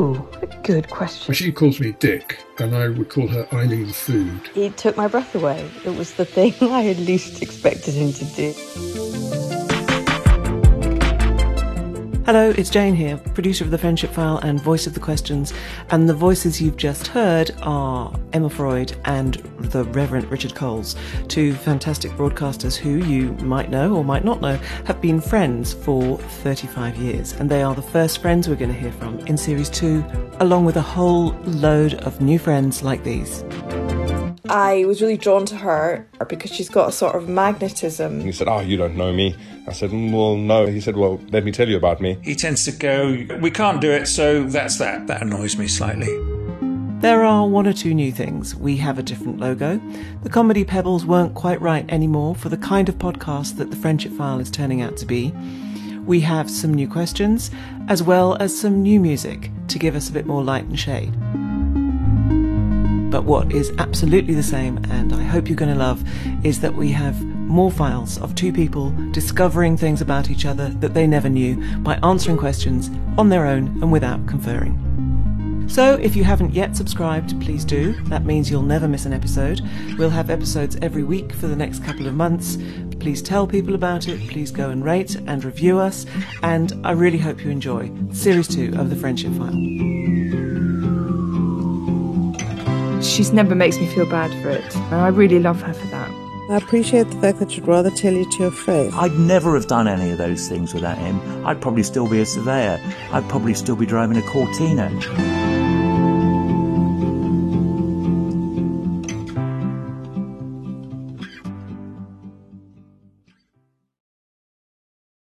Ooh, a good question. She calls me Dick, and I would call her Eileen Food. He took my breath away. It was the thing I had least expected him to do. Hello, it's Jane here, producer of The Friendship File and voice of the questions. And the voices you've just heard are Emma Freud and the Reverend Richard Coles, two fantastic broadcasters who you might know or might not know have been friends for 35 years. And they are the first friends we're going to hear from in Series 2, along with a whole load of new friends like these. I was really drawn to her because she's got a sort of magnetism. He said, Oh, you don't know me. I said, "Mm, Well, no. He said, Well, let me tell you about me. He tends to go, We can't do it, so that's that. That annoys me slightly. There are one or two new things. We have a different logo. The comedy pebbles weren't quite right anymore for the kind of podcast that the Friendship File is turning out to be. We have some new questions, as well as some new music to give us a bit more light and shade. But what is absolutely the same, and I hope you're going to love, is that we have more files of two people discovering things about each other that they never knew by answering questions on their own and without conferring. So, if you haven't yet subscribed, please do. That means you'll never miss an episode. We'll have episodes every week for the next couple of months. Please tell people about it. Please go and rate and review us. And I really hope you enjoy Series 2 of The Friendship File. She's never makes me feel bad for it. And I really love her for that. I appreciate the fact that you'd rather tell you to your face. I'd never have done any of those things without him. I'd probably still be a surveyor. I'd probably still be driving a Cortina.